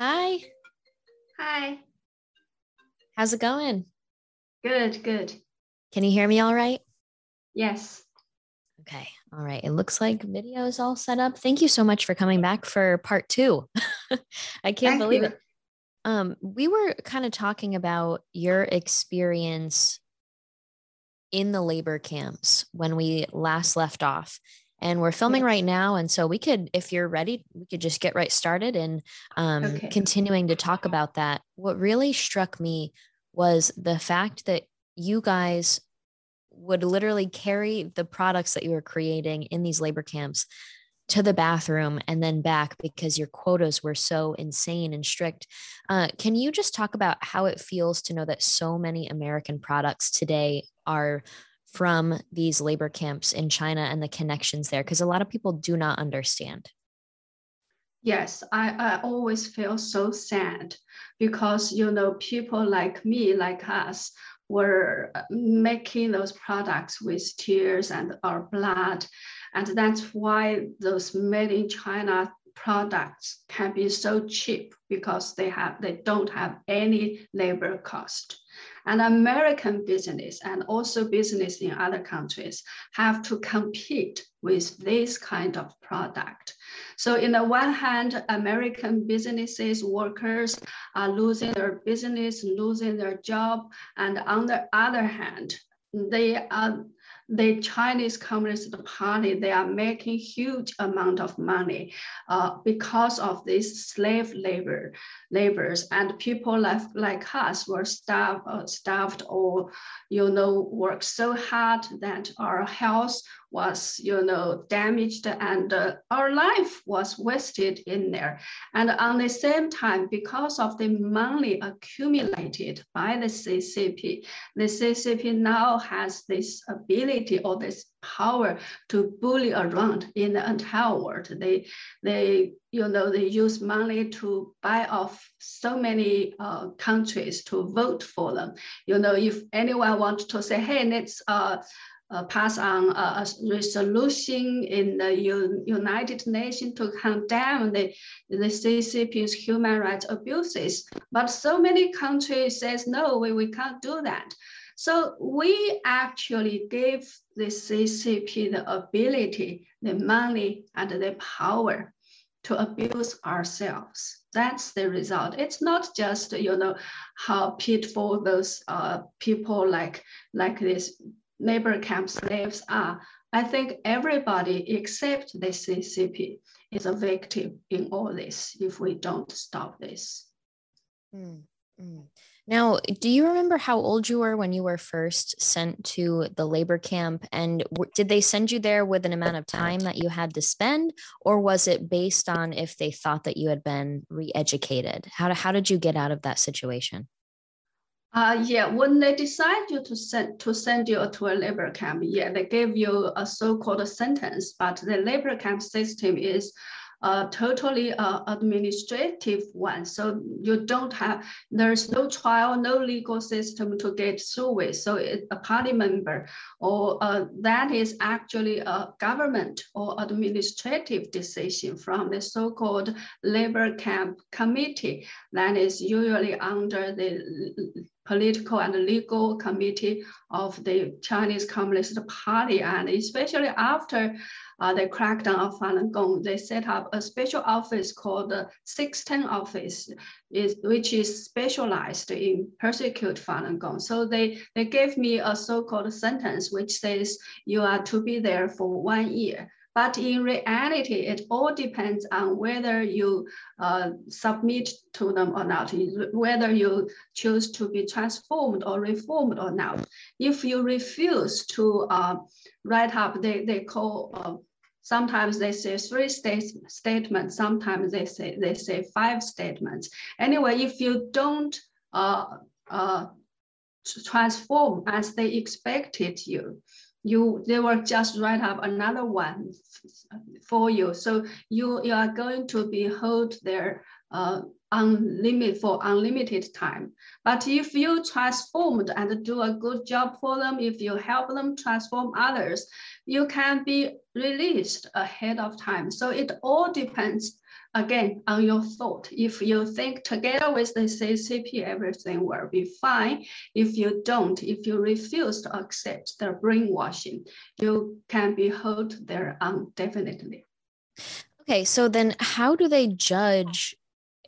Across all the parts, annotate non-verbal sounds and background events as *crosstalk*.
Hi. Hi. How's it going? Good, good. Can you hear me all right? Yes. Okay. All right. It looks like video is all set up. Thank you so much for coming back for part two. *laughs* I can't Thank believe you. it. Um, we were kind of talking about your experience in the labor camps when we last left off. And we're filming Yes. right now. And so we could, if you're ready, we could just get right started and um, Okay. continuing to talk about that. What really struck me was the fact that you guys would literally carry the products that you were creating in these labor camps to the bathroom and then back because your quotas were so insane and strict. Uh, can you just talk about how it feels to know that so many American products today are from these labor camps in China and the connections there? Because a lot of people do not understand. Yes, I, I always feel so sad because, you know, people like me, like us, were uh, making those products with tears and our blood. And that's why those made in China products can be so cheap because they have they don't have any labor cost. And American business and also business in other countries have to compete with this kind of product. So in the one hand, American businesses, workers are losing their business, losing their job. And on the other hand, they are the Chinese Communist Party, they are making huge amount of money uh, because of this slave labor, labors, and people like, like us were starved, uh, starved or, you know, worked so hard that our health was, you know, damaged and uh, our life was wasted in there. And on the same time, because of the money accumulated by the CCP, the CCP now has this ability or this power to bully around in the entire world. They, they, you know, they use money to buy off so many uh, countries to vote for them. You know, if anyone wants to say, hey, let's uh, uh, pass on a, a resolution in the U- United Nations to condemn the, the CCP's human rights abuses. But so many countries says, no, we, we can't do that. So we actually gave the CCP the ability, the money, and the power to abuse ourselves. That's the result. It's not just you know how pitiful those uh, people like like this labor camp slaves are. I think everybody except the CCP is a victim in all this if we don't stop this. Mm, mm. Now, do you remember how old you were when you were first sent to the labor camp? And w- did they send you there with an amount of time that you had to spend, or was it based on if they thought that you had been re-educated? How, how did you get out of that situation? Uh, yeah, when they decide you to send to send you to a labor camp, yeah, they give you a so-called sentence, but the labor camp system is a totally uh, administrative one. So you don't have, there's no trial, no legal system to get through with. So it, a party member or uh, that is actually a government or administrative decision from the so-called labor camp committee that is usually under the political and legal committee of the Chinese Communist Party. And especially after uh, the crackdown of Falun Gong, they set up a special office called the 610 office, is, which is specialized in persecute Falun Gong. So they, they gave me a so-called sentence, which says you are to be there for one year. But in reality, it all depends on whether you uh, submit to them or not, whether you choose to be transformed or reformed or not. If you refuse to uh, write up, they, they call, uh, sometimes they say three state, statements, sometimes they say, they say five statements. Anyway, if you don't uh, uh, transform as they expected you, you they will just write up another one for you. So you, you are going to be held there uh, unlimited for unlimited time. But if you transformed and do a good job for them, if you help them transform others, you can be released ahead of time. So it all depends again on your thought. If you think together with the CCP, everything will be fine. If you don't, if you refuse to accept their brainwashing, you can be held there indefinitely. Okay, so then how do they judge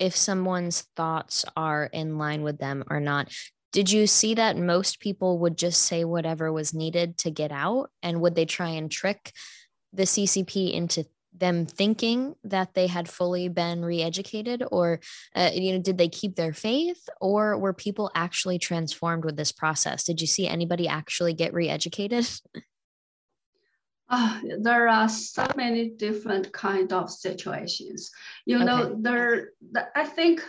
if someone's thoughts are in line with them or not? Did you see that most people would just say whatever was needed to get out? And would they try and trick the CCP into them thinking that they had fully been re-educated or uh, you know did they keep their faith or were people actually transformed with this process did you see anybody actually get re-educated *laughs* uh, there are so many different kind of situations you okay. know there i think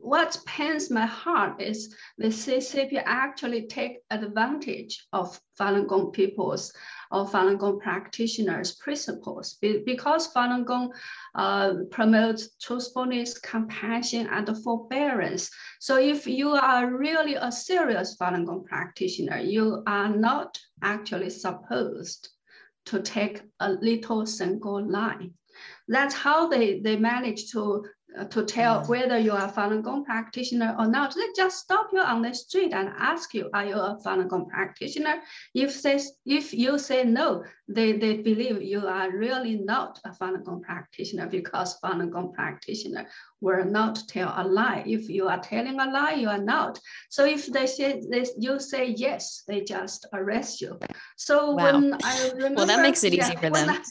what pains my heart is the CCP actually take advantage of Falun Gong people's or Falun Gong practitioners' principles because Falun Gong uh, promotes truthfulness, compassion, and forbearance. So if you are really a serious Falun Gong practitioner, you are not actually supposed to take a little single line. That's how they, they manage to Uh, to tell mm. whether you are a Falun Gong practitioner or not. They just stop you on the street and ask you, are you a Falun Gong practitioner? If, they, if you say no, they, they believe you are really not a Falun Gong practitioner because Falun Gong practitioner will not tell a lie. If you are telling a lie, you are not. So if they say this, you say yes, they just arrest you. So wow. when I remember, *laughs* well, that makes it easy yeah, for them. I,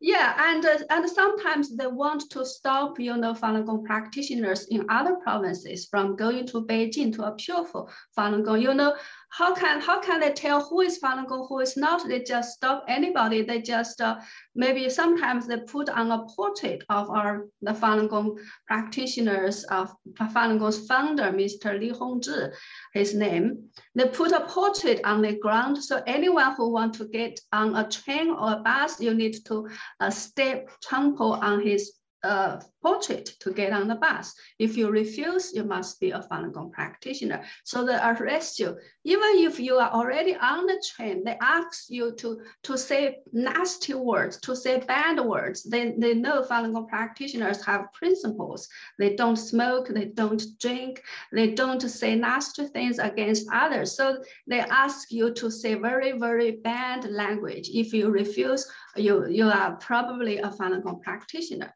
yeah, and uh, and sometimes they want to stop, you know, Falun Gong practitioners in other provinces from going to Beijing to appeal for Falun Gong. You know, how can how can they tell who is Falun Gong, who is not? They just stop anybody. They just uh, maybe sometimes they put on a portrait of our the Falun Gong practitioners of Falun Gong's founder, Mr. Li Hongzhi, his name. They put a portrait on the ground. So anyone who want to get on a train or a bus, you need to uh, step trample on his a portrait to get on the bus. If you refuse, you must be a Falun Gong practitioner. So they arrest you. Even if you are already on the train, they ask you to, to say nasty words, to say bad words. They, they know Falun Gong practitioners have principles. They don't smoke, they don't drink, they don't say nasty things against others. So they ask you to say very, very bad language. If you refuse, you, you are probably a Falun Gong practitioner.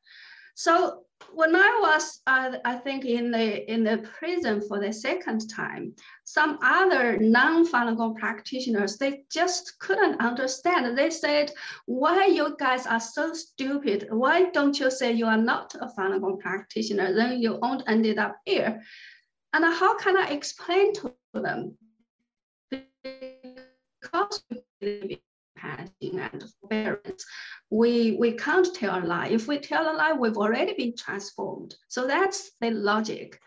So when I was, uh, I think, in the in the prison for the second time, some other non-Falun Gong practitioners they just couldn't understand. They said, "Why you guys are so stupid? Why don't you say you are not a Falun Gong practitioner? Then you won't ended up here." And how can I explain to them? Because compassion and forbearance. We, we can't tell a lie. If we tell a lie, we've already been transformed. So that's the logic.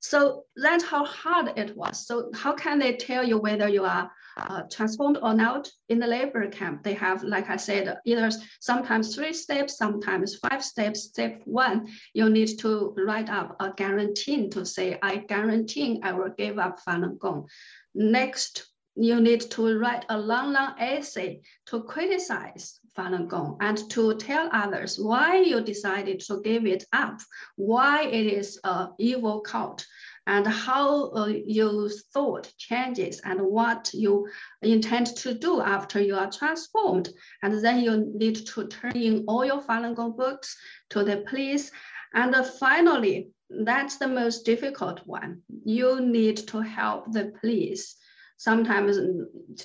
So that's how hard it was. So how can they tell you whether you are uh, transformed or not in the labor camp? They have, like I said, either sometimes three steps, sometimes five steps. Step one, you need to write up a guarantee to say, I guarantee I will give up Falun Gong. Next you need to write a long, long essay to criticize Falun Gong and to tell others why you decided to give it up, why it is a evil cult, and how uh, your thought changes and what you intend to do after you are transformed. And then you need to turn in all your Falun Gong books to the police. And uh, finally, that's the most difficult one. You need to help the police sometimes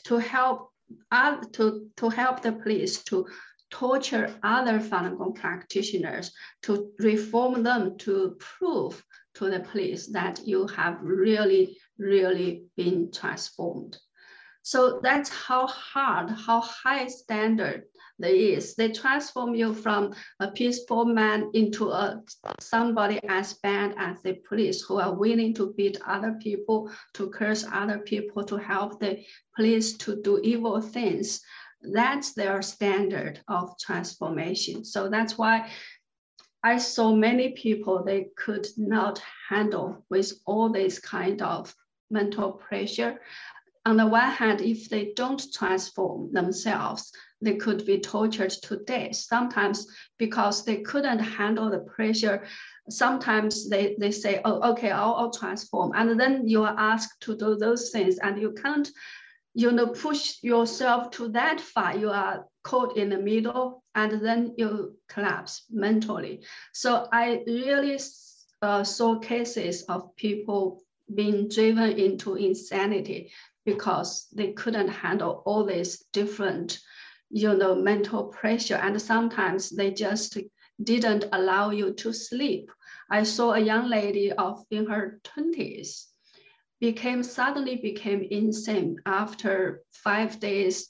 to help uh, to, to help the police to torture other Falun Gong practitioners to reform them to prove to the police that you have really, really been transformed. So that's how hard, how high standard there is. They transform you from a peaceful man into a somebody as bad as the police who are willing to beat other people, to curse other people, to help the police to do evil things. That's their standard of transformation. So that's why I saw many people they could not handle with all this kind of mental pressure on the one hand, if they don't transform themselves, they could be tortured to death. Sometimes because they couldn't handle the pressure, sometimes they, they say, oh, okay, I'll, I'll transform. And then you are asked to do those things and you can't, you know, push yourself to that far. You are caught in the middle and then you collapse mentally. So I really uh, saw cases of people being driven into insanity because they couldn't handle all these different, you know, mental pressure. And sometimes they just didn't allow you to sleep. I saw a young lady of in her 20s became suddenly became insane after five days,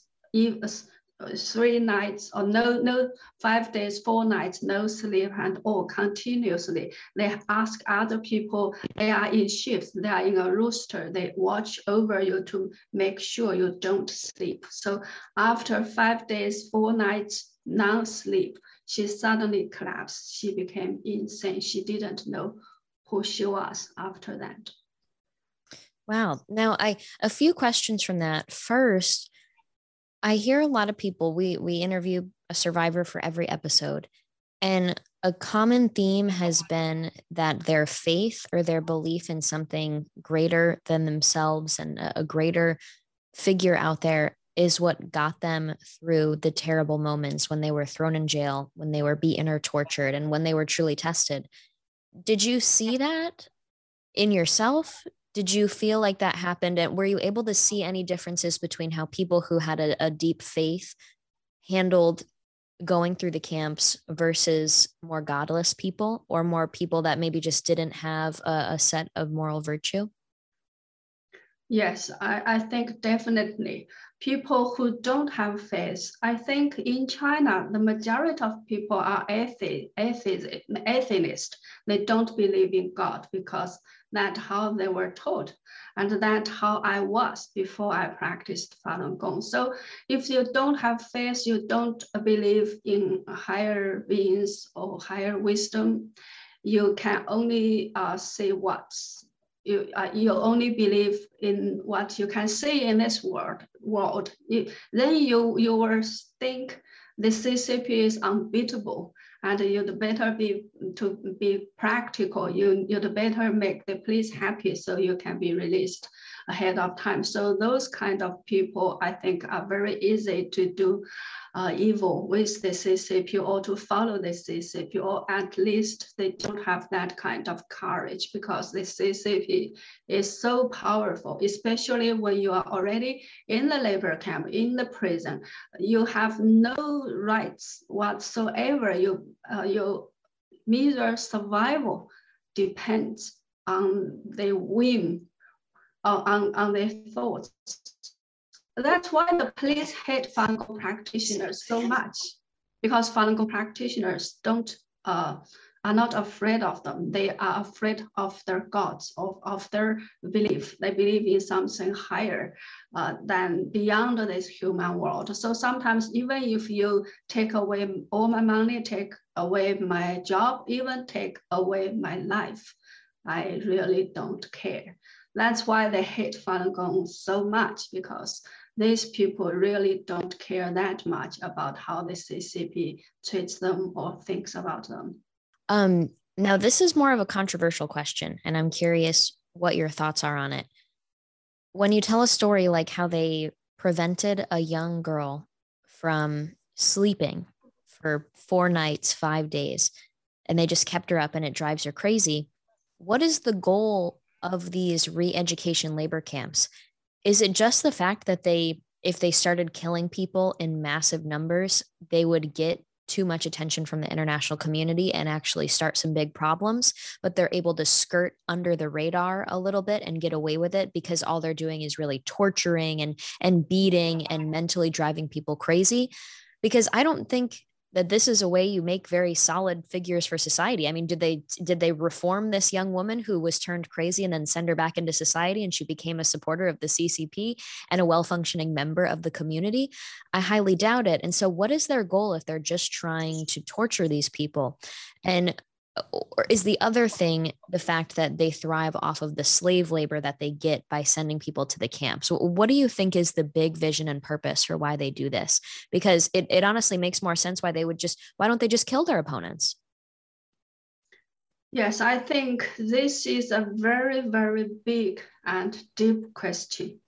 three nights or no, no, five days, four nights, no sleep and all continuously. They ask other people, they are in shifts, they are in a rooster, they watch over you to make sure you don't sleep. So after five days, four nights, non-sleep, she suddenly collapsed. She became insane. She didn't know who she was after that. Wow. Now I a few questions from that. First, I hear a lot of people, we we interview a survivor for every episode. And a common theme has been that their faith or their belief in something greater than themselves and a greater figure out there is what got them through the terrible moments when they were thrown in jail, when they were beaten or tortured, and when they were truly tested. Did you see that in yourself? Did you feel like that happened and were you able to see any differences between how people who had a, a deep faith handled going through the camps versus more godless people or more people that maybe just didn't have a, a set of moral virtue? Yes I, I think definitely. People who don't have faith i think in china the majority of people are athe- athe- atheist. They don't believe in god because that how they were taught and that how I was before I practiced Falun Gong. So if you don't have faith, you don't believe in higher beings or higher wisdom, you can only uh, see what's you, uh, you only believe in what you can see in this world. world. You, then you, you will think the CCP is unbeatable and you'd better be to be practical. You you'd better make the police happy so you can be released ahead of time. So those kind of people, I think, are very easy to do uh, evil with the CCP or to follow the CCP, or at least they don't have that kind of courage because the CCP is so powerful, especially when you are already in the labor camp, in the prison. You have no rights whatsoever. You, uh, your mere survival depends on the whim, uh, on, on their thoughts that's why the police hate Falun Gong practitioners so much, because Falun Gong practitioners don't uh, are not afraid of them. They are afraid of their gods, of, of their belief. They believe in something higher uh, than beyond this human world. So sometimes even if you take away all my money, take away my job, even take away my life, I really don't care. That's why they hate Falun Gong so much because these people really don't care that much about how the CCP treats them or thinks about them. Um, now, this is more of a controversial question, and I'm curious what your thoughts are on it. When you tell a story like how they prevented a young girl from sleeping for four nights, five days, and they just kept her up and it drives her crazy, what is the goal of these re education labor camps? is it just the fact that they if they started killing people in massive numbers they would get too much attention from the international community and actually start some big problems but they're able to skirt under the radar a little bit and get away with it because all they're doing is really torturing and and beating and mentally driving people crazy because i don't think that this is a way you make very solid figures for society. I mean, did they did they reform this young woman who was turned crazy and then send her back into society and she became a supporter of the CCP and a well-functioning member of the community? I highly doubt it. And so what is their goal if they're just trying to torture these people? And or is the other thing the fact that they thrive off of the slave labor that they get by sending people to the camps? So what do you think is the big vision and purpose for why they do this? Because it, it honestly makes more sense why they would just, why don't they just kill their opponents? Yes, I think this is a very, very big and deep question.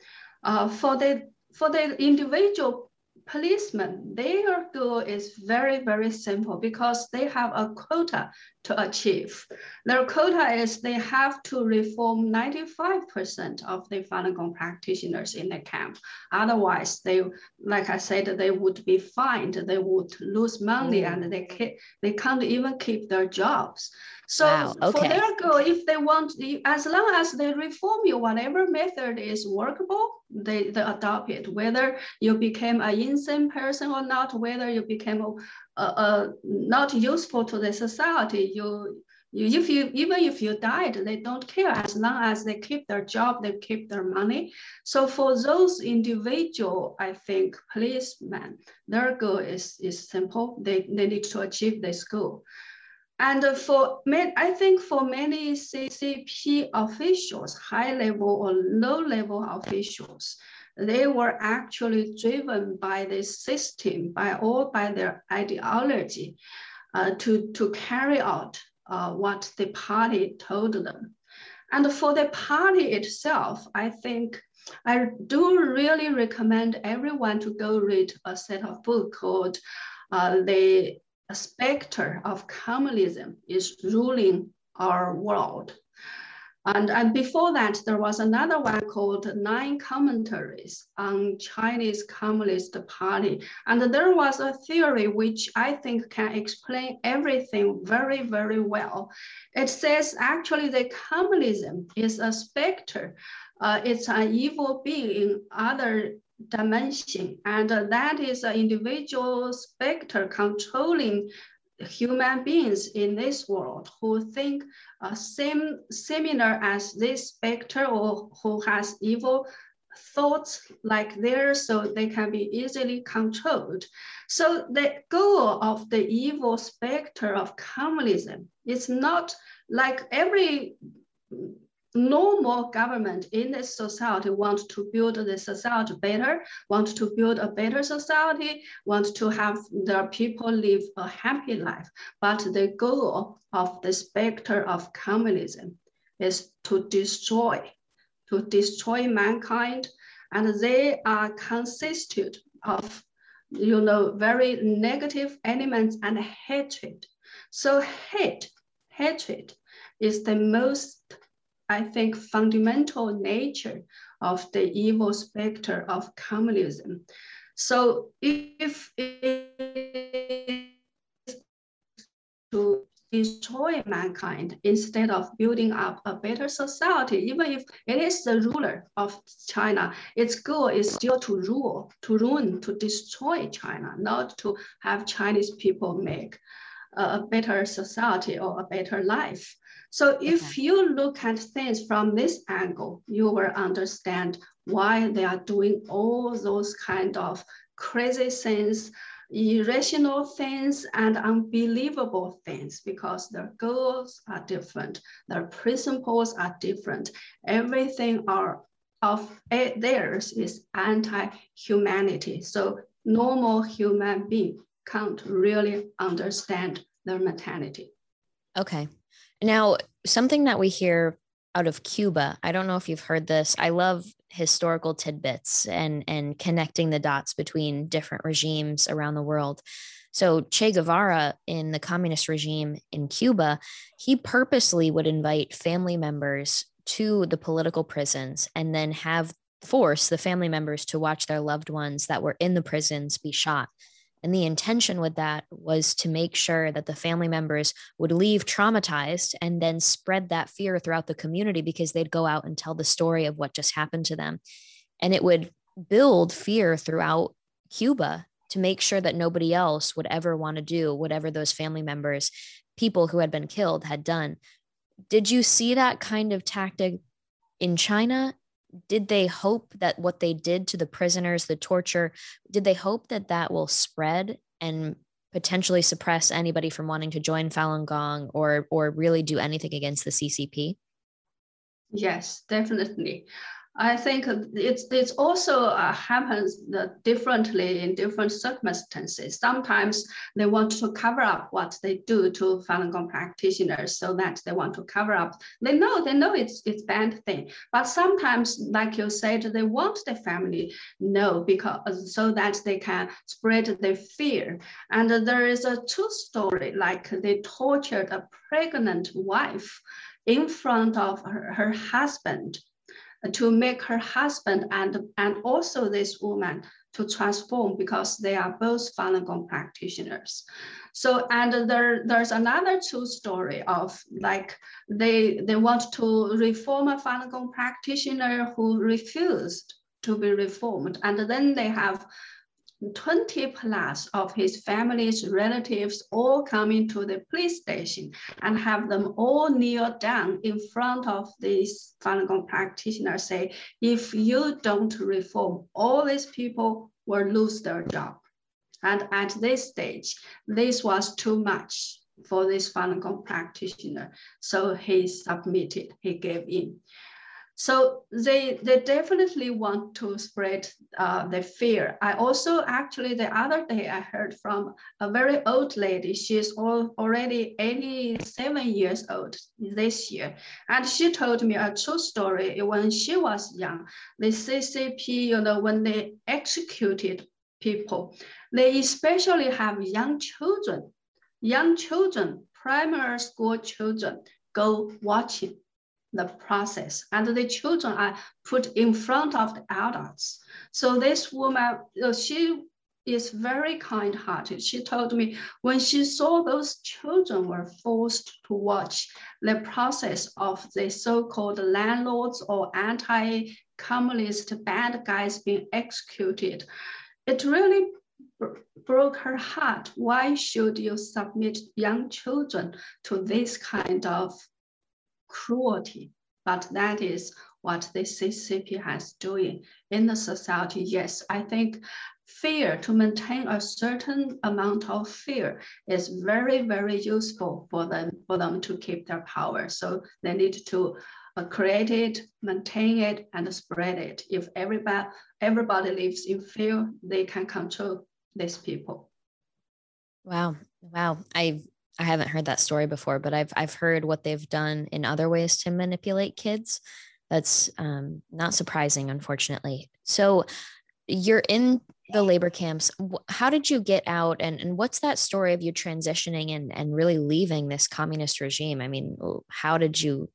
Uh, for the for the individual policemen, their goal is very, very simple because they have a quota to achieve. Their quota is they have to reform 95% of the Falun Gong practitioners in the camp. Otherwise, they, like I said, they would be fined, they would lose money, mm. and they, they can't even keep their jobs. So wow, okay. for their goal, if they want, as long as they reform you, whatever method is workable, they, they adopt it. Whether you became an insane person or not, whether you became a, a, a not useful to the society, you, you if you even if you died, they don't care as long as they keep their job, they keep their money. So for those individual, I think policemen, their goal is, is simple. They, they need to achieve this goal. And for I think for many CCP officials, high level or low level officials, they were actually driven by this system, by all by their ideology, uh, to, to carry out uh, what the party told them. And for the party itself, I think I do really recommend everyone to go read a set of book called uh, the specter of communism is ruling our world. And, and before that, there was another one called Nine Commentaries on Chinese Communist Party. And there was a theory which I think can explain everything very, very well. It says actually the communism is a specter. Uh, it's an evil being in other dimension. And that is an individual specter controlling human beings in this world who think uh, same similar as this specter or who has evil thoughts like theirs so they can be easily controlled. So the goal of the evil specter of communism is not like every normal government in this society want to build the society better, want to build a better society, want to have their people live a happy life. But the goal of the specter of communism is to destroy, to destroy mankind. And they are consisted of, you know, very negative elements and hatred. So hate, hatred is the most I think, fundamental nature of the evil specter of communism. So if to destroy mankind instead of building up a better society, even if it is the ruler of China, its goal is still to rule, to ruin, to destroy China, not to have Chinese people make a better society or a better life. So if okay. you look at things from this angle, you will understand why they are doing all those kind of crazy things, irrational things, and unbelievable things because their goals are different, their principles are different. Everything are of eh, theirs is anti-humanity. So normal human being can't really understand their mentality. Okay. Now, something that we hear out of Cuba, I don't know if you've heard this. I love historical tidbits and and connecting the dots between different regimes around the world. So Che Guevara in the communist regime in Cuba, he purposely would invite family members to the political prisons and then have force the family members to watch their loved ones that were in the prisons be shot and the intention with that was to make sure that the family members would leave traumatized and then spread that fear throughout the community because they'd go out and tell the story of what just happened to them. And it would build fear throughout Cuba to make sure that nobody else would ever want to do whatever those family members, people who had been killed, had done. Did you see that kind of tactic in China did they hope that what they did to the prisoners, the torture, did they hope that that will spread and potentially suppress anybody from wanting to join Falun Gong or or really do anything against the CCP? Yes, definitely. I think it's it's also uh, happens differently in different circumstances. Sometimes they want to cover up what they do to Falun Gong practitioners, so that they want to cover up. They know they know it's it's bad thing, but sometimes, like you said, they want the family know because so that they can spread their fear. And there is a true story, like they tortured a pregnant wife in front of her, her husband to make her husband and, and also this woman to transform because they are both Falun Gong practitioners. So, and there, there's another true story of like they, they want to reform a Falun Gong practitioner who refused to be reformed. And then they have 20 plus of his family's relatives all coming to the police station and have them all kneel down in front of this Falun Gong practitioner say, if you don't reform, all these people will lose their job. And at this stage, this was too much for this Falun Gong practitioner. So he submitted, he gave in. So they, they definitely want to spread uh, the fear. I also actually the other day I heard from a very old lady. She's all, already 87 years old this year. And she told me a true story. When she was young, the CCP, you know, when they executed people, they especially have young children, young children, primary school children go watching the process and the children are put in front of the adults. So this woman, uh, she is very kind-hearted. She told me when she saw those children were forced to watch the process of the so-called landlords or anti-communist bad guys being executed, it really broke her heart. Why should you submit young children to this kind of cruelty, but that is what the CCP has doing in the society. Yes, I think fear to maintain a certain amount of fear is very, very useful for them for them to keep their power. So they need to uh, create it, maintain it, and spread it. If everybody everybody lives in fear, they can control these people. Wow, wow! I I haven't heard that story before, but I've I've heard what they've done in other ways to manipulate kids. That's um, not surprising, unfortunately. So you're in the labor camps. How did you get out, and and what's that story of you transitioning and and really leaving this communist regime? I mean, how did you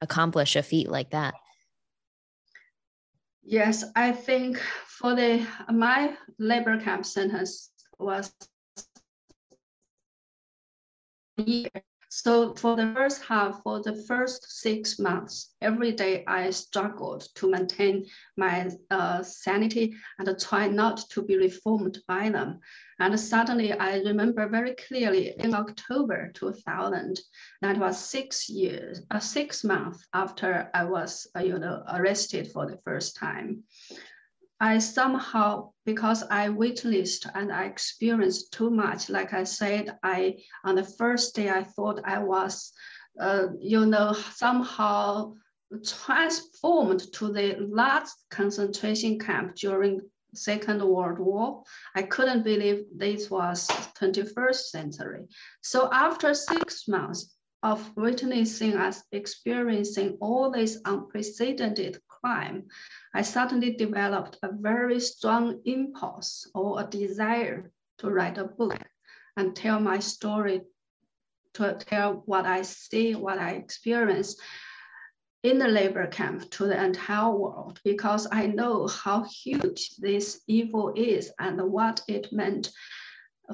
accomplish a feat like that? Yes, I think for the my labor camp sentence was year. So for the first half, for the first six months, every day I struggled to maintain my uh, sanity and try not to be reformed by them. And suddenly I remember very clearly in October 2000, that was six years, uh, six months after I was, uh, you know, arrested for the first time. I somehow, because I witnessed and I experienced too much, like I said, I on the first day I thought I was, uh, you know, somehow transformed to the last concentration camp during Second World War. I couldn't believe this was 21st century. So after six months of witnessing us experiencing all these unprecedented crime, I suddenly developed a very strong impulse or a desire to write a book and tell my story, to tell what I see, what I experience in the labor camp to the entire world, because I know how huge this evil is and what it meant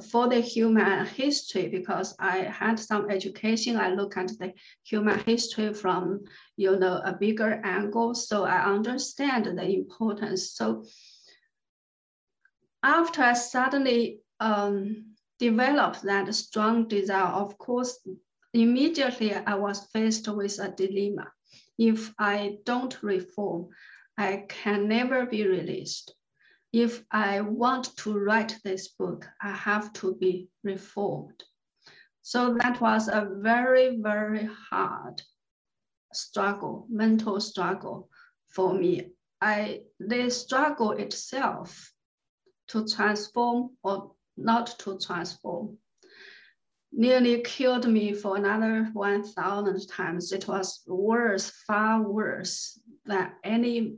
for the human history because I had some education. I look at the human history from you know a bigger angle, so I understand the importance. So after I suddenly um, developed that strong desire, of course, immediately I was faced with a dilemma. If I don't reform, I can never be released. If I want to write this book, I have to be reformed. So that was a very, very hard struggle, mental struggle for me. I the struggle itself to transform or not to transform nearly killed me for another 1,000 times. It was worse, far worse than any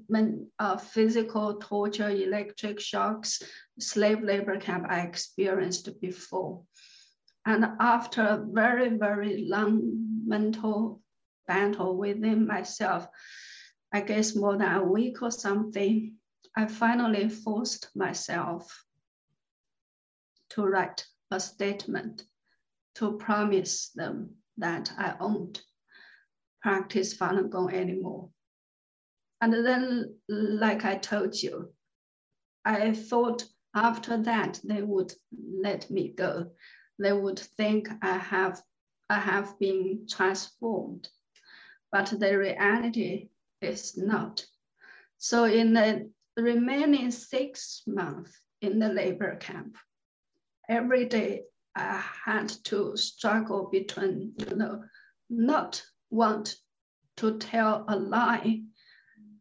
uh, physical torture, electric shocks, slave labor camp I experienced before. And after a very, very long mental battle within myself, I guess more than a week or something, I finally forced myself to write a statement to promise them that I won't practice Falun Gong anymore. And then, like I told you, I thought after that they would let me go. They would think I have, I have been transformed, but the reality is not. So in the remaining six months in the labor camp, every day I had to struggle between, you know, not want to tell a lie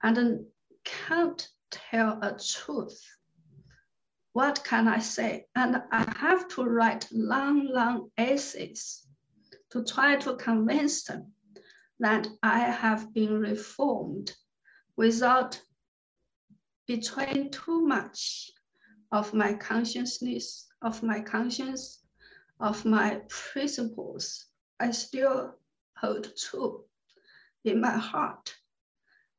and can't tell a truth. What can I say? And I have to write long, long essays to try to convince them that I have been reformed without betraying too much of my consciousness, of my conscience, of my principles, I still hold true in my heart.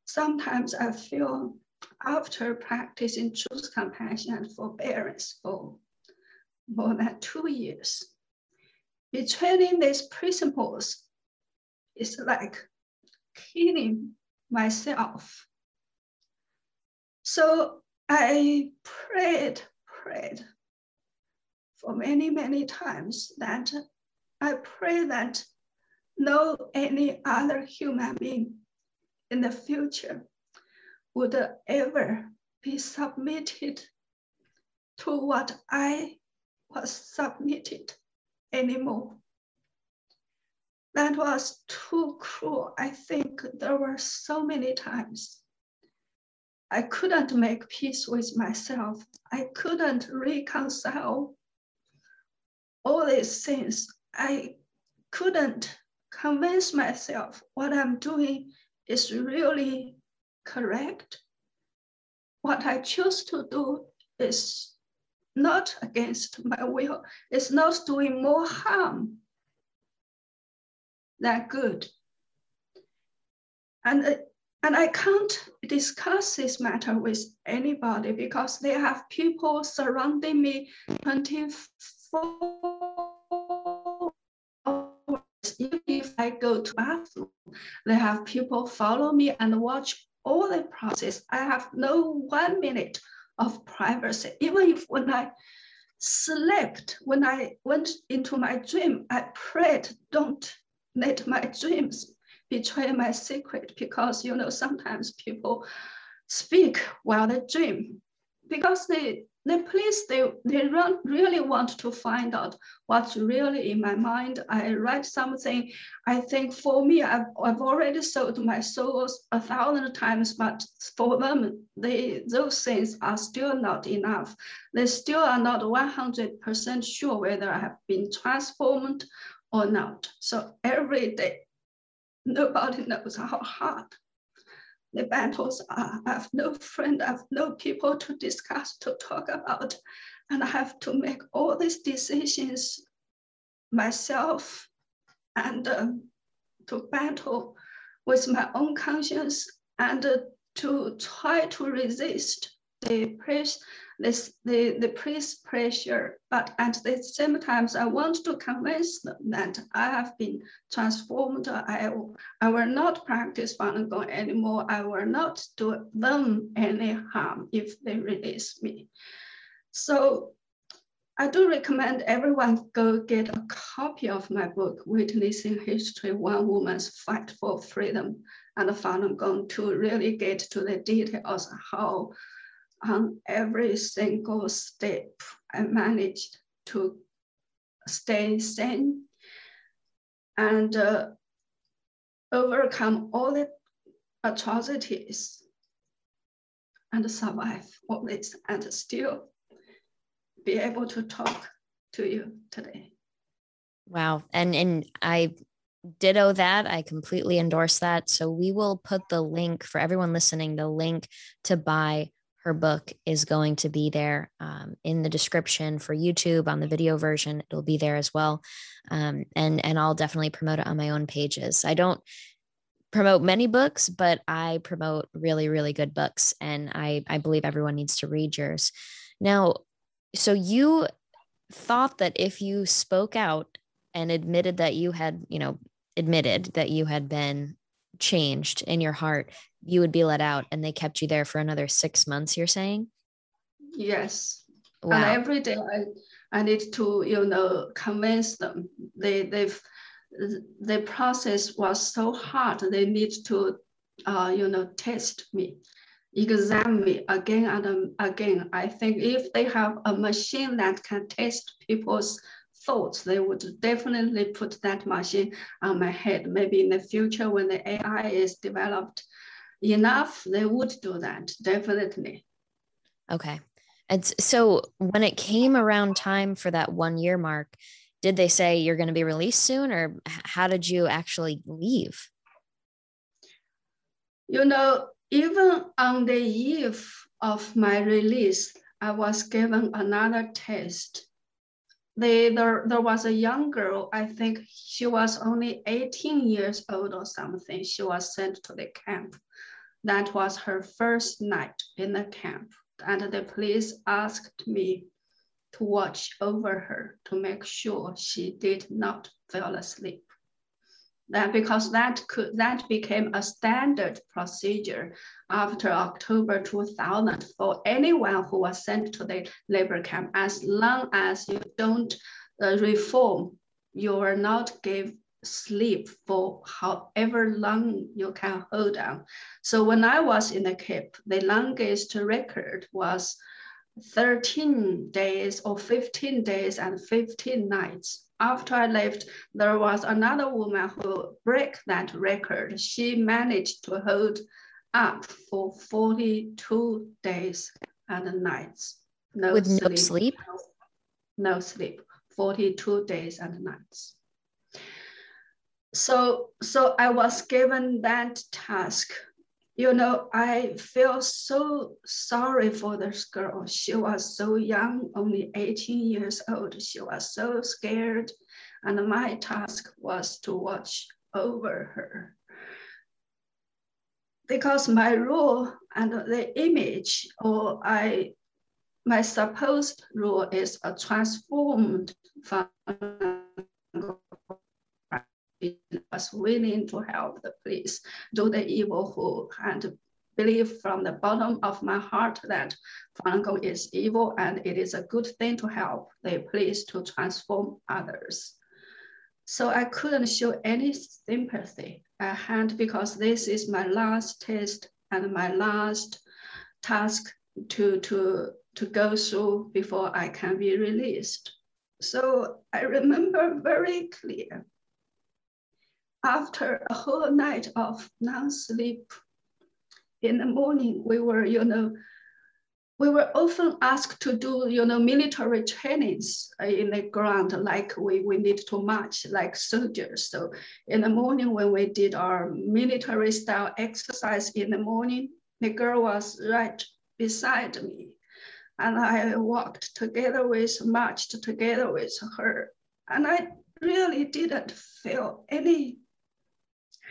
Sometimes I feel after practicing truth, compassion, and forbearance for more than two years, betraying these principles is like killing myself. So I prayed, prayed for many, many times that I pray that no any other human being in the future would ever be submitted to what I was submitted anymore. That was too cruel. I think there were so many times I couldn't make peace with myself. I couldn't reconcile all these things, I couldn't convince myself what I'm doing is really correct. What I choose to do is not against my will, it's not doing more harm than good. And, and I can't discuss this matter with anybody because they have people surrounding me 24 if I go to bathroom, they have people follow me and watch all the process. I have no one minute of privacy. Even if when I slept, when I went into my dream, I prayed, don't let my dreams betray my secret because you know sometimes people speak while they dream because they the police, they, they really want to find out what's really in my mind. I write something, I think for me, I've, I've already sold my souls a thousand times, but for them, they, those things are still not enough. They still are not 100% sure whether I have been transformed or not. So every day, nobody knows how hard the battles are. I have no friend, I have no people to discuss, to talk about. And I have to make all these decisions myself and uh, to battle with my own conscience and uh, to try to resist the press, this, the, the priest pressure, but at the same time, I want to convince them that I have been transformed. I, I will not practice Falun Gong anymore. I will not do them any harm if they release me. So I do recommend everyone go get a copy of my book, Witnessing History, One Woman's Fight for Freedom and Falun Gong to really get to the details how on every single step. I managed to stay sane and uh, overcome all the atrocities and survive all this and still be able to talk to you today. Wow. And and I ditto that. I completely endorse that. So we will put the link for everyone listening, the link to buy her book is going to be there um, in the description for YouTube on the video version. It'll be there as well. Um, and, and I'll definitely promote it on my own pages. I don't promote many books, but I promote really, really good books. And I, I believe everyone needs to read yours. Now, so you thought that if you spoke out and admitted that you had, you know, admitted that you had been changed in your heart, you would be let out and they kept you there for another six months, you're saying? Yes. Wow. And every day I, I need to, you know, convince them. They they've the process was so hard. They need to, uh, you know, test me, examine me again and again. I think if they have a machine that can test people's thoughts, they would definitely put that machine on my head. Maybe in the future when the AI is developed enough, they would do that, definitely. Okay. And so when it came around time for that one year mark, did they say you're going to be released soon or how did you actually leave? You know, even on the eve of my release, I was given another test they, there, there was a young girl, I think she was only 18 years old or something. She was sent to the camp. That was her first night in the camp. And the police asked me to watch over her to make sure she did not fall asleep that because that could that became a standard procedure after October 2000 for anyone who was sent to the labor camp, as long as you don't uh, reform, you are not give sleep for however long you can hold on. So when I was in the camp, the longest record was 13 days or 15 days and 15 nights after I left, there was another woman who broke that record. She managed to hold up for 42 days and nights. No With sleep. no sleep? No sleep, 42 days and nights. So, so I was given that task you know, I feel so sorry for this girl. She was so young, only 18 years old. She was so scared. And my task was to watch over her. Because my role and the image, or I, my supposed role is a transformed from was willing to help the police do the evil who and believe from the bottom of my heart that Falun Gong is evil and it is a good thing to help the police to transform others. So I couldn't show any sympathy at hand because this is my last test and my last task to, to, to go through before I can be released. So I remember very clear after a whole night of non-sleep, in the morning we were, you know, we were often asked to do, you know, military trainings in the ground, like we, we need to march like soldiers. So in the morning when we did our military style exercise in the morning, the girl was right beside me. And I walked together with, marched together with her. And I really didn't feel any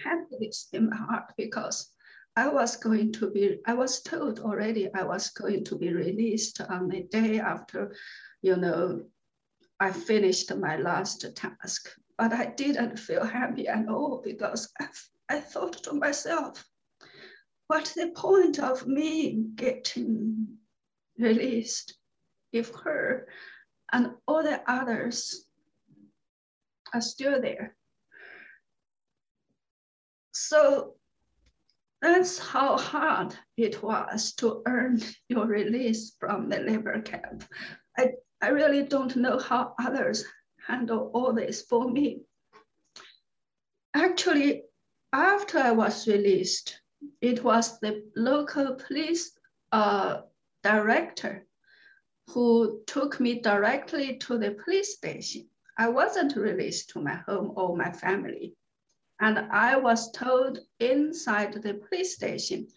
happiness in my heart because I was going to be, I was told already I was going to be released on the day after, you know, I finished my last task. But I didn't feel happy at all because I, I thought to myself, what's the point of me getting released if her and all the others are still there? So that's how hard it was to earn your release from the labor camp. I, I really don't know how others handle all this for me. Actually, after I was released, it was the local police uh, director who took me directly to the police station. I wasn't released to my home or my family. And I was told inside the police station,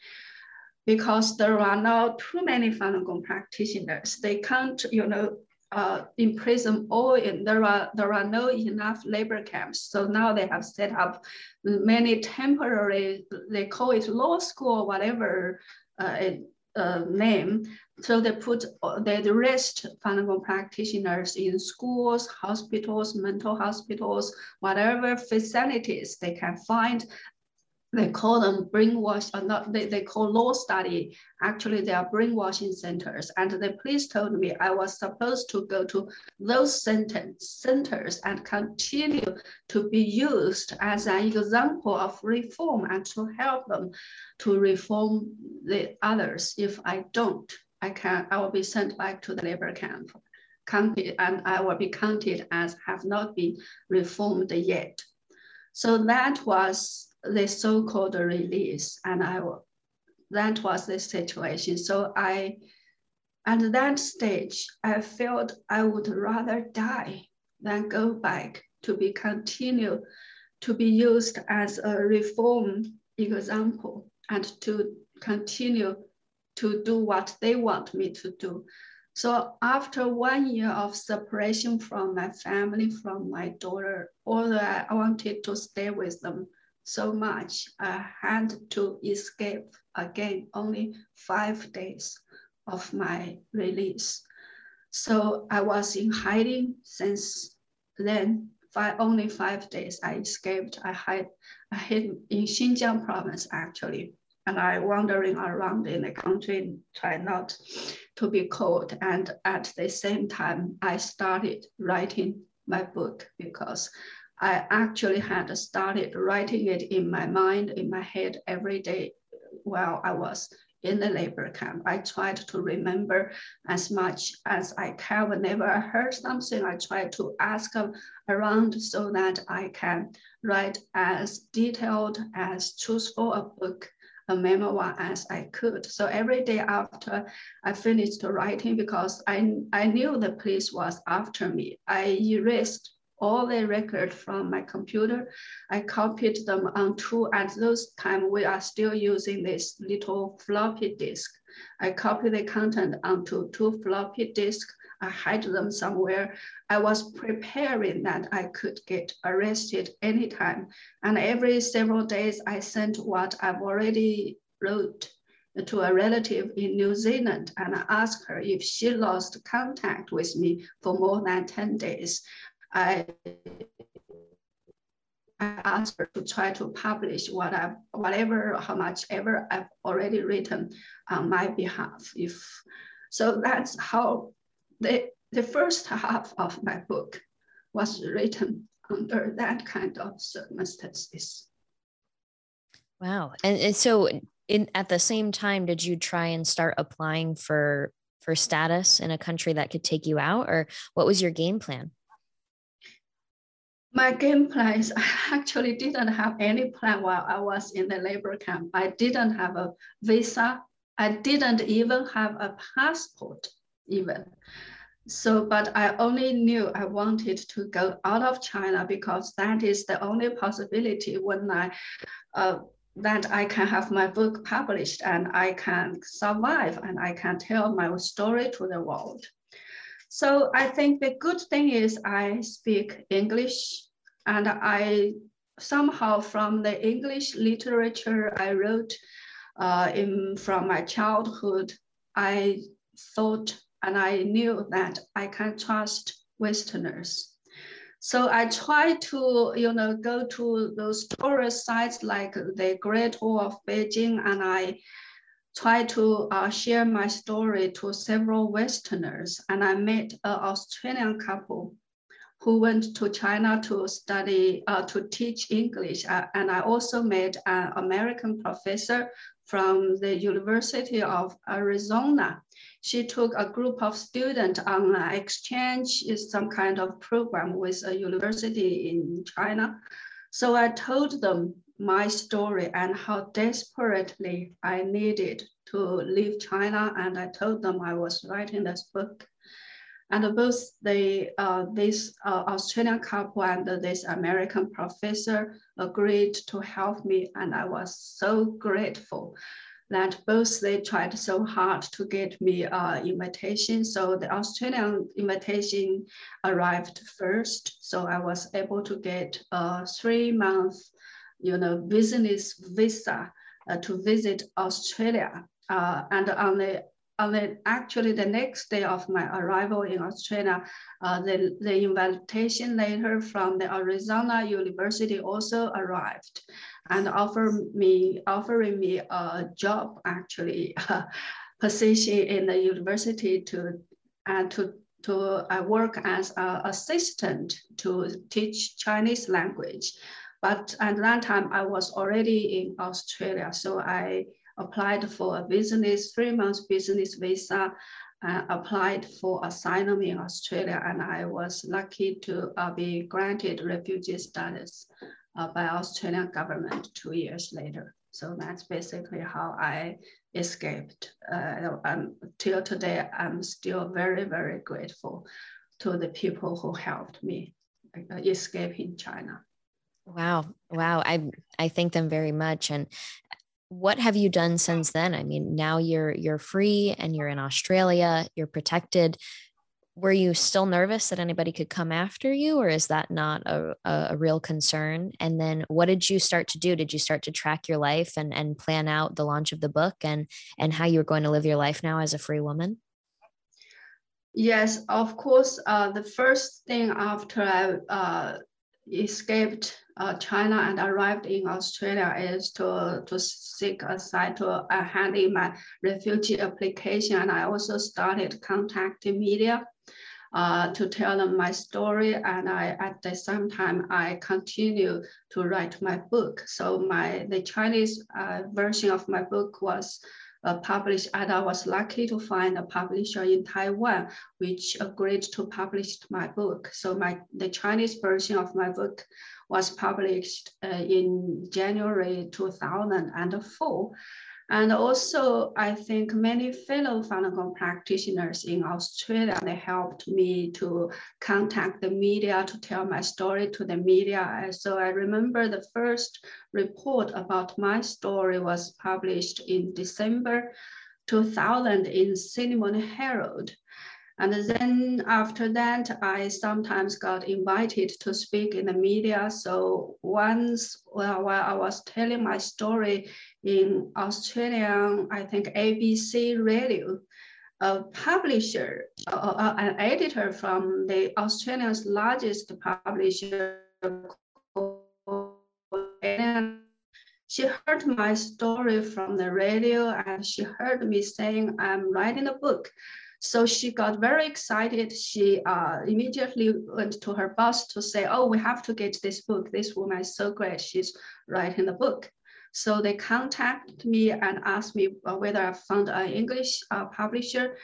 because there are now too many Falun Gong practitioners, they can't, you know, uh, imprison all in, there are, there are no enough labor camps. So now they have set up many temporary, they call it law school, whatever uh, uh, name. So they put uh, they rest Falun Gong practitioners in schools, hospitals, mental hospitals, whatever facilities they can find they call them brainwash or not they, they call law study. Actually they are brainwashing centers. And the police told me i was supposed to go to those centers and continue to be used as an example of reform and to help them to reform the others if i don't i can i will be sent back to the labor camp counted and i will be counted as have not been reformed yet so that was the so-called release, and I that was the situation. So I, at that stage, I felt I would rather die than go back to be continued, to be used as a reform example and to continue to do what they want me to do. So after one year of separation from my family, from my daughter, although I wanted to stay with them, so much, I had to escape again only five days of my release. So I was in hiding since then. Five, only five days I escaped. I hid, I hid in Xinjiang province actually, and I wandering around in the country, try not to be caught. And at the same time, I started writing my book because I actually had started writing it in my mind, in my head every day while I was in the labor camp. I tried to remember as much as I can. Whenever I heard something, I tried to ask around so that I can write as detailed, as truthful a book, a memoir as I could. So every day after I finished writing, because I, I knew the police was after me, I erased all the record from my computer. I copied them onto, at those time, we are still using this little floppy disk. I copied the content onto two floppy disks. I hide them somewhere. I was preparing that I could get arrested anytime. And every several days, I sent what I've already wrote to a relative in New Zealand and I asked her if she lost contact with me for more than 10 days. I I asked her to try to publish what I, whatever, how much ever I've already written on my behalf. If so, that's how the the first half of my book was written under that kind of circumstances. Wow, and, and so in at the same time, did you try and start applying for for status in a country that could take you out, or what was your game plan? my game plans, *laughs* I actually didn't have any plan while I was in the labor camp. I didn't have a visa. I didn't even have a passport even. So, but I only knew I wanted to go out of China because that is the only possibility when I, uh, that I can have my book published and I can survive and I can tell my story to the world. So I think the good thing is I speak English and I somehow from the English literature I wrote uh, in, from my childhood, I thought and I knew that I can trust Westerners. So I try to, you know, go to those tourist sites like the Great Wall of Beijing, and I try to uh, share my story to several Westerners. And I met an Australian couple who went to China to study, uh, to teach English. Uh, and I also met an American professor from the University of Arizona. She took a group of students on an exchange, is some kind of program with a university in China. So I told them my story and how desperately I needed to leave China. And I told them I was writing this book. And both the, uh, this uh, Australian couple and this American professor agreed to help me. And I was so grateful that both they tried so hard to get me uh, invitation. So the Australian invitation arrived first. So I was able to get a three month, you know, business visa uh, to visit Australia. Uh, and on the on the actually the next day of my arrival in Australia, uh, the, the invitation letter from the Arizona University also arrived and offer me offering me a job actually uh, *laughs* position in the university to and to to uh, work as an assistant to teach Chinese language. But at that time, I was already in Australia, so I applied for a business, three months business visa, uh, applied for asylum in Australia, and I was lucky to uh, be granted refugee status uh, by Australian government two years later. So that's basically how I escaped. Uh, until today, I'm still very, very grateful to the people who helped me uh, escape in China. Wow. Wow. I I thank them very much. And what have you done since then? I mean, now you're you're free and you're in Australia, you're protected. Were you still nervous that anybody could come after you, or is that not a, a real concern? And then what did you start to do? Did you start to track your life and, and plan out the launch of the book and, and how you were going to live your life now as a free woman? Yes, of course. Uh, the first thing after I uh, escaped uh, China and arrived in Australia is to, to seek asylum, to uh, hand in my refugee application. And I also started contacting media uh, to tell them my story. And I, at the same time, I continue to write my book. So my the Chinese uh, version of my book was uh, published, and I was lucky to find a publisher in Taiwan which agreed to publish my book. So my the Chinese version of my book was published uh, in January 2004. And also, I think many fellow Falun practitioners in Australia, they helped me to contact the media to tell my story to the media. So I remember the first report about my story was published in December 2000 in Sydney Morning Herald. And then after that, I sometimes got invited to speak in the media. So once well, while I was telling my story in Australian, I think ABC radio, a publisher, uh, uh, an editor from the Australia's largest publisher, she heard my story from the radio and she heard me saying I'm writing a book. So she got very excited. She uh, immediately went to her boss to say, oh, we have to get this book. This woman is so great. She's writing the book. So they contacted me and asked me uh, whether I found an English uh, publisher.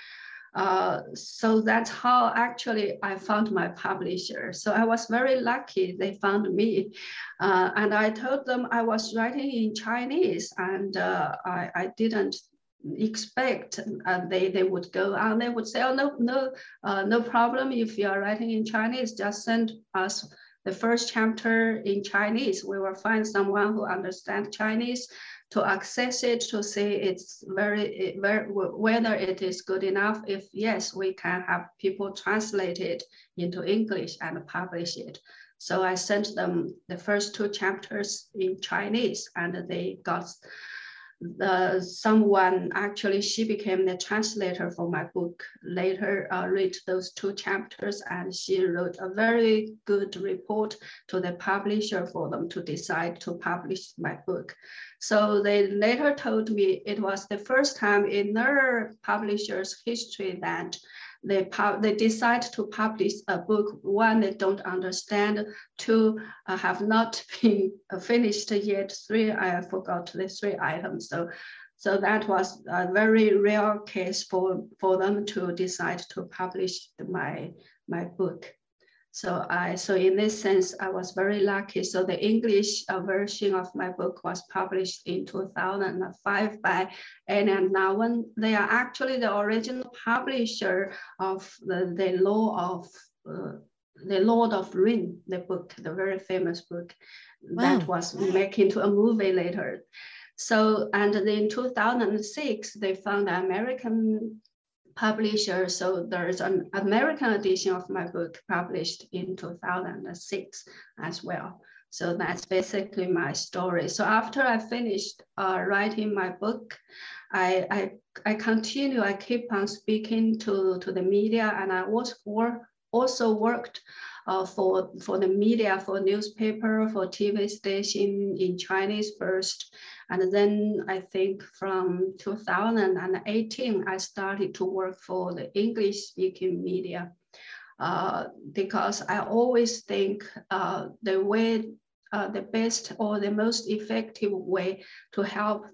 Uh, so that's how actually I found my publisher. So I was very lucky they found me. Uh, and I told them I was writing in Chinese and uh, I, I didn't expect uh, they, they would go and they would say, oh, no, no, uh, no problem. If you are writing in Chinese, just send us the first chapter in Chinese. We will find someone who understands Chinese to access it to see it's very, very whether it is good enough. If yes, we can have people translate it into English and publish it. So I sent them the first two chapters in Chinese and they got the someone actually she became the translator for my book. Later uh, read those two chapters and she wrote a very good report to the publisher for them to decide to publish my book. So they later told me it was the first time in their publisher's history that they they decide to publish a book. One, they don't understand. Two, uh, have not *laughs* been finished yet. Three, I forgot the three items. So, so that was a very rare case for for them to decide to publish my my book. So I, so in this sense, I was very lucky. So the English uh, version of my book was published in 2005 by Allen and Unwin. They are actually the original publisher of the, the Law of uh, the Lord of Ring, the book, the very famous book wow. that was made into a movie later. So, and in 2006, they found an American publisher. So there's an American edition of my book published in 2006 as well. So that's basically my story. So after I finished uh, writing my book, I, I, I continue, I keep on speaking to, to the media and I was work, also worked uh, for, for the media, for newspaper, for TV station in Chinese first. And then I think from 2018, I started to work for the English speaking media uh, because I always think uh, the way, uh, the best or the most effective way to help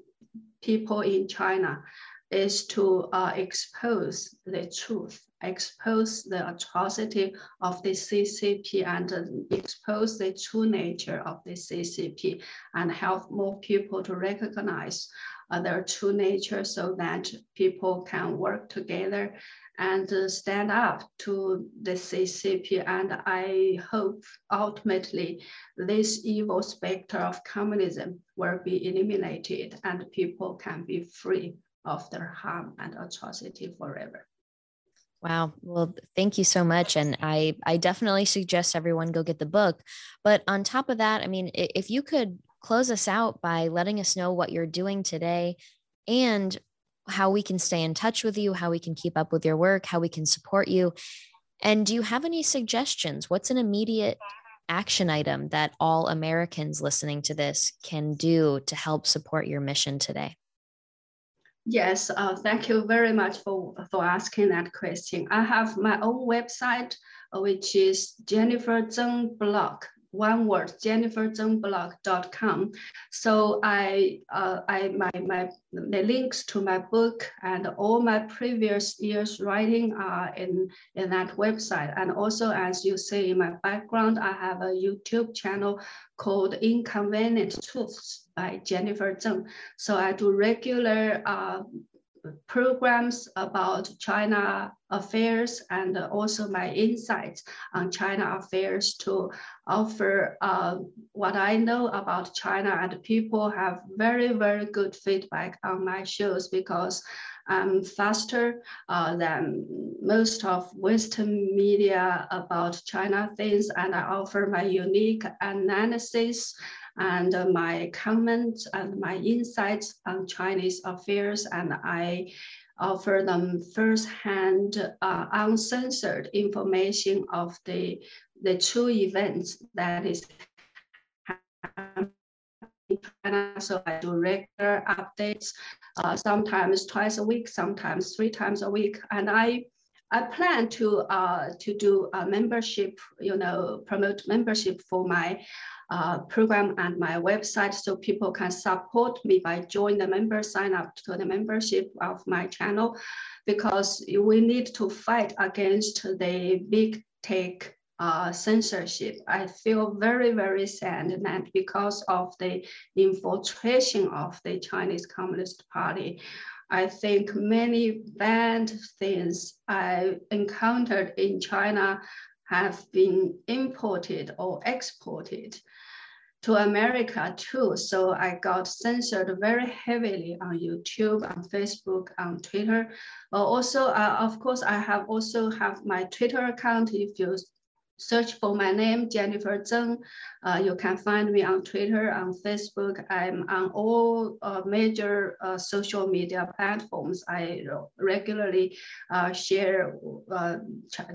people in China is to uh, expose the truth, expose the atrocity of the CCP and expose the true nature of the CCP and help more people to recognize uh, their true nature so that people can work together and uh, stand up to the CCP. And I hope ultimately this evil specter of communism will be eliminated and people can be free of their harm and atrocity forever. Wow. Well, thank you so much. And I, I definitely suggest everyone go get the book. But on top of that, I mean, if you could close us out by letting us know what you're doing today and how we can stay in touch with you, how we can keep up with your work, how we can support you. And do you have any suggestions? What's an immediate action item that all Americans listening to this can do to help support your mission today? Yes, uh, thank you very much for, for asking that question. I have my own website, uh, which is Jennifer Zeng blog, one word, jenniferzengblog.com. So I, uh, I, my, my, the links to my book and all my previous years writing are in, in that website. And also, as you see in my background, I have a YouTube channel called Inconvenient Truths by Jennifer Zeng. So I do regular uh, programs about China affairs and also my insights on China affairs to offer uh, what I know about China and people have very, very good feedback on my shows because I'm faster uh, than most of Western media about China things and I offer my unique analysis and my comments and my insights on Chinese affairs. And I offer them firsthand, uh, uncensored information of the, the true events that is China. So I do regular updates, uh, sometimes twice a week, sometimes three times a week. And I I plan to uh, to do a membership, you know, promote membership for my uh, program and my website so people can support me by join the member, sign up to the membership of my channel because we need to fight against the big tech uh, censorship. I feel very, very sad that because of the infiltration of the Chinese Communist Party, I think many bad things I encountered in China have been imported or exported to America too. So I got censored very heavily on YouTube, on Facebook, on Twitter. Also, uh, of course, I have also have my Twitter account. If you search for my name, Jennifer Zeng. Uh, you can find me on Twitter, on Facebook. I'm on all uh, major uh, social media platforms. I regularly uh, share uh,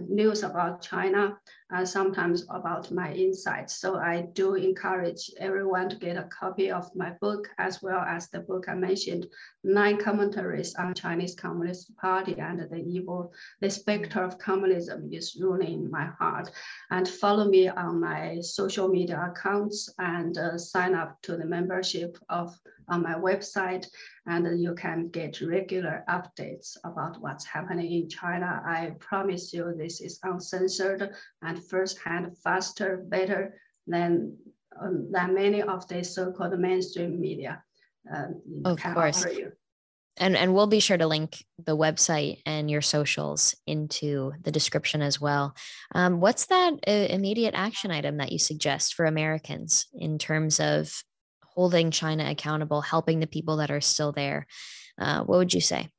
news about China and sometimes about my insights. So I do encourage everyone to get a copy of my book as well as the book I mentioned, Nine Commentaries on Chinese Communist Party and the Evil, the Spectre of Communism is ruling my heart and follow me on my social media accounts and uh, sign up to the membership of on my website and you can get regular updates about what's happening in China. I promise you this is uncensored and firsthand, faster, better than, um, than many of the so-called mainstream media. Uh, of course. And and we'll be sure to link the website and your socials into the description as well. Um, what's that uh, immediate action item that you suggest for americans in terms of holding china accountable helping the people that are still there? Uh, what would you say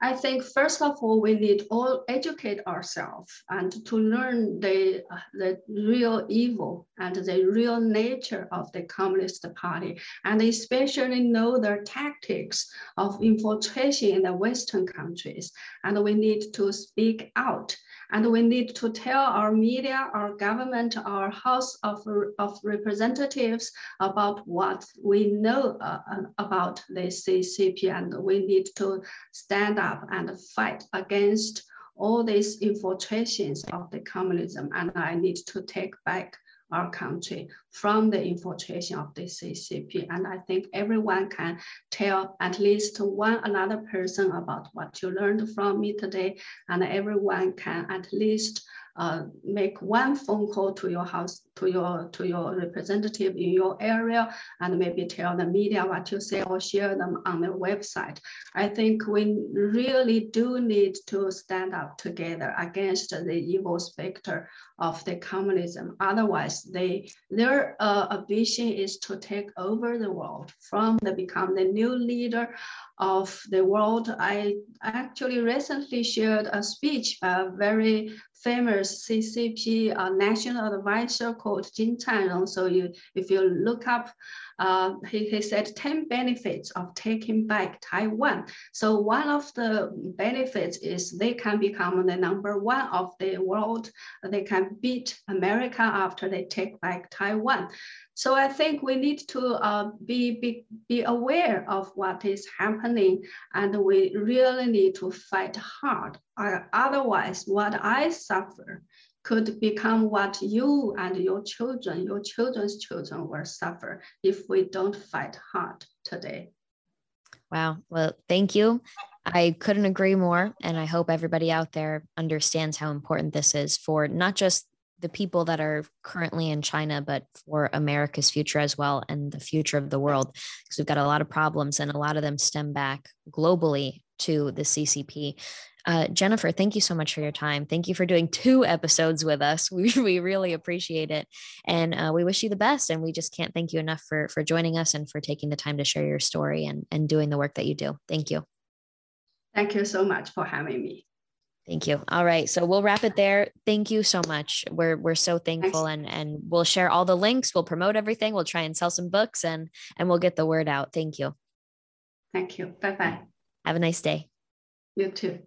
I think first of all, we need all educate ourselves and to learn the, the real evil and the real nature of the Communist Party, and especially know their tactics of infiltration in the Western countries. And we need to speak out and we need to tell our media, our government, our House of, of Representatives about what we know uh, uh about the CCP. And we need to stand up and fight against all these infiltrations of the communism. And I need to take back our country from the infiltration of the CCP. And I think everyone can tell at least one another person about what you learned from me today, and everyone can at least uh, make one phone call to your house, to your to your representative in your area, and maybe tell the media what you say or share them on the website. I think we really do need to stand up together against the evil specter of the communism. Otherwise, they their uh, ambition is to take over the world from the become the new leader of the world. I actually recently shared a speech by a very famous CCP uh, national advisor called Jin Canrong. So you, if you look up, uh, he, he said 10 benefits of taking back Taiwan. So one of the benefits is they can become the number one of the world. They can beat America after they take back Taiwan. So I think we need to uh, be, be, be aware of what is happening and we really need to fight hard. Uh, otherwise, what I suffer could become what you and your children, your children's children will suffer if we don't fight hard today. Wow. Well, thank you. I couldn't agree more. And I hope everybody out there understands how important this is for not just the people that are currently in China, but for America's future as well and the future of the world. Because we've got a lot of problems and a lot of them stem back globally to the CCP. Uh, Jennifer, thank you so much for your time. Thank you for doing two episodes with us. *laughs* We, we really appreciate it. And uh, we wish you the best. And we just can't thank you enough for, for joining us and for taking the time to share your story and, and doing the work that you do. Thank you. Thank you so much for having me. Thank you. All right. So we'll wrap it there. Thank you so much. We're we're so thankful and and we'll share all the links. We'll promote everything. We'll try and sell some books and and we'll get the word out. Thank you. Thank you. Bye-bye. Have a nice day. You too.